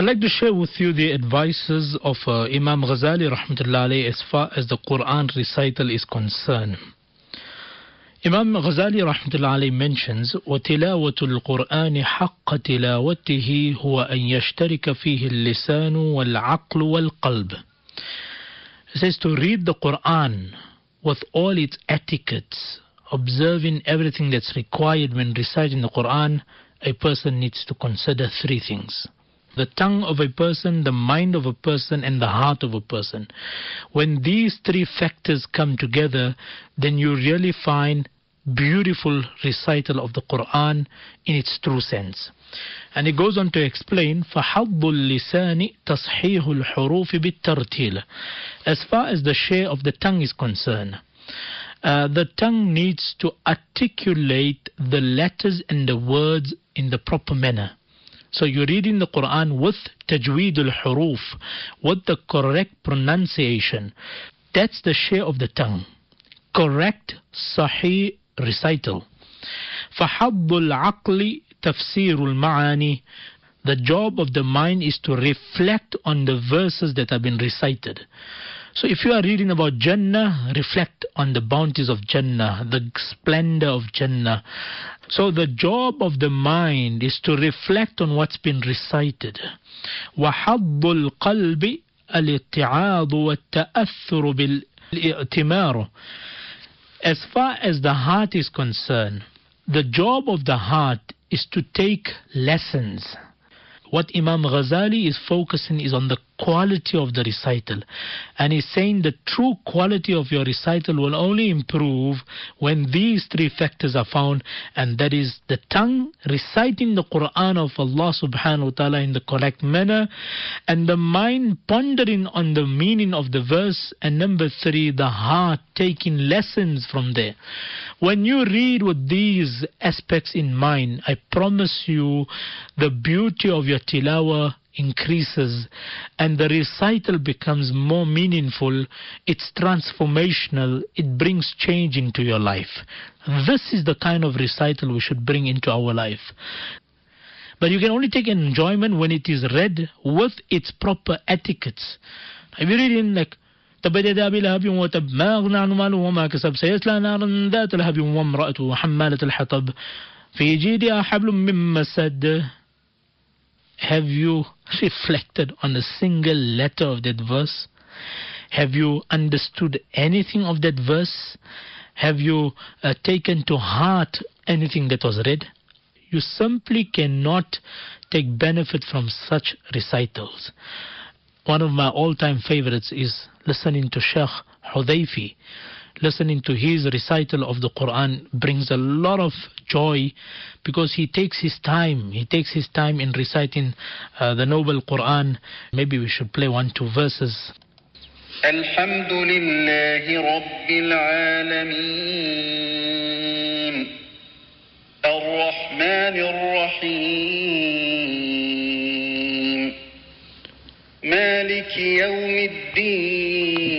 I'd like to share with you the advices of uh, Imam Ghazali rahmatullahi as far as the Quran recital is concerned. Imam Ghazali rahmatullahi mentions وتلاوة القرآن حق تلاوته هو أن يشترك فيه اللسان والعقل والقلب. He says to read the Quran with all its etiquettes, observing everything that's required when reciting the Quran, a person needs to consider three things the tongue of a person, the mind of a person, and the heart of a person. When these three factors come together, then you really find beautiful recital of the Quran in its true sense. And he goes on to explain فَحَضُّ اللِّسَانِ تَصْحِيحُ الْحُرُوفِ بِالتَّرْتِيلِ As far as the share of the tongue is concerned, uh, the tongue needs to articulate the letters and the words in the proper manner. So you're reading the Quran with tajweed al-huruf, with the correct pronunciation. That's the share of the tongue. Correct, sahih recital. فَحَضُّ الْعَقْلِ تَفْسِيرُ الْمَعَانِي The job of the mind is to reflect on the verses that have been recited. So if you are reading about Jannah, reflect on the bounties of Jannah, the splendor of Jannah. So the job of the mind is to reflect on what's been recited. وحظ القلب الاتعاظ والتأثر بالائتمار. As far as the heart is concerned, the job of the heart is to take lessons. What Imam Ghazali is focusing is on the quality of the recital. And he's saying the true quality of your recital will only improve when these three factors are found, and that is the tongue reciting the Quran of Allah subhanahu wa ta'ala in the correct manner, and the mind pondering on the meaning of the verse, and number three, the heart taking lessons from there. When you read with these aspects in mind, I promise you the beauty of your tilawah increases and the recital becomes more meaningful, it's transformational, it brings change into your life. This is the kind of recital we should bring into our life. But you can only take enjoyment when it is read with its proper etiquettes. If you read in like تبت يدا ابي لهب وتب ما اغنى عنه ماله وما كسب سيصلى نارا ذات لهب وامراته حماله الحطب في جيدها حبل من مسد have you reflected on a single letter of that verse? Have you understood anything of that verse? Have you uh, taken to heart anything that was read? You simply cannot take benefit from such recitals. One of my all time favorites is listening to Sheikh Hudayfi listening to his recital of the Quran brings a lot of joy because he takes his time. He takes his time in reciting uh, the noble Quran. Maybe we should play one, two verses. الحمد لله رب العالمين الرحمن الرحيم مالك يوم الدين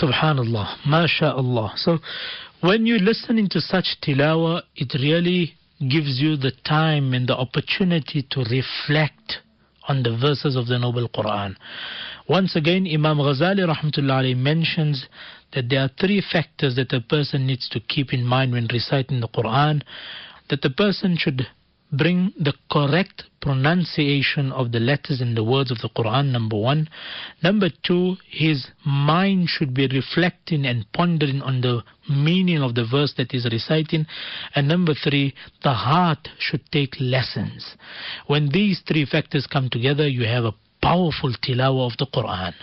Subhanallah, MashaAllah. So when you're listening to such tilawa, it really gives you the time and the opportunity to reflect on the verses of the Noble Quran. Once again, Imam Ghazali rahmatullahi mentions that there are three factors that a person needs to keep in mind when reciting the Quran. That the person should bring the correct pronunciation of the letters and the words of the Quran, number one. Number two, his mind should be reflecting and pondering on the meaning of the verse that he's reciting. And number three, the heart should take lessons. When these three factors come together, you have a powerful tilawah of the Quran.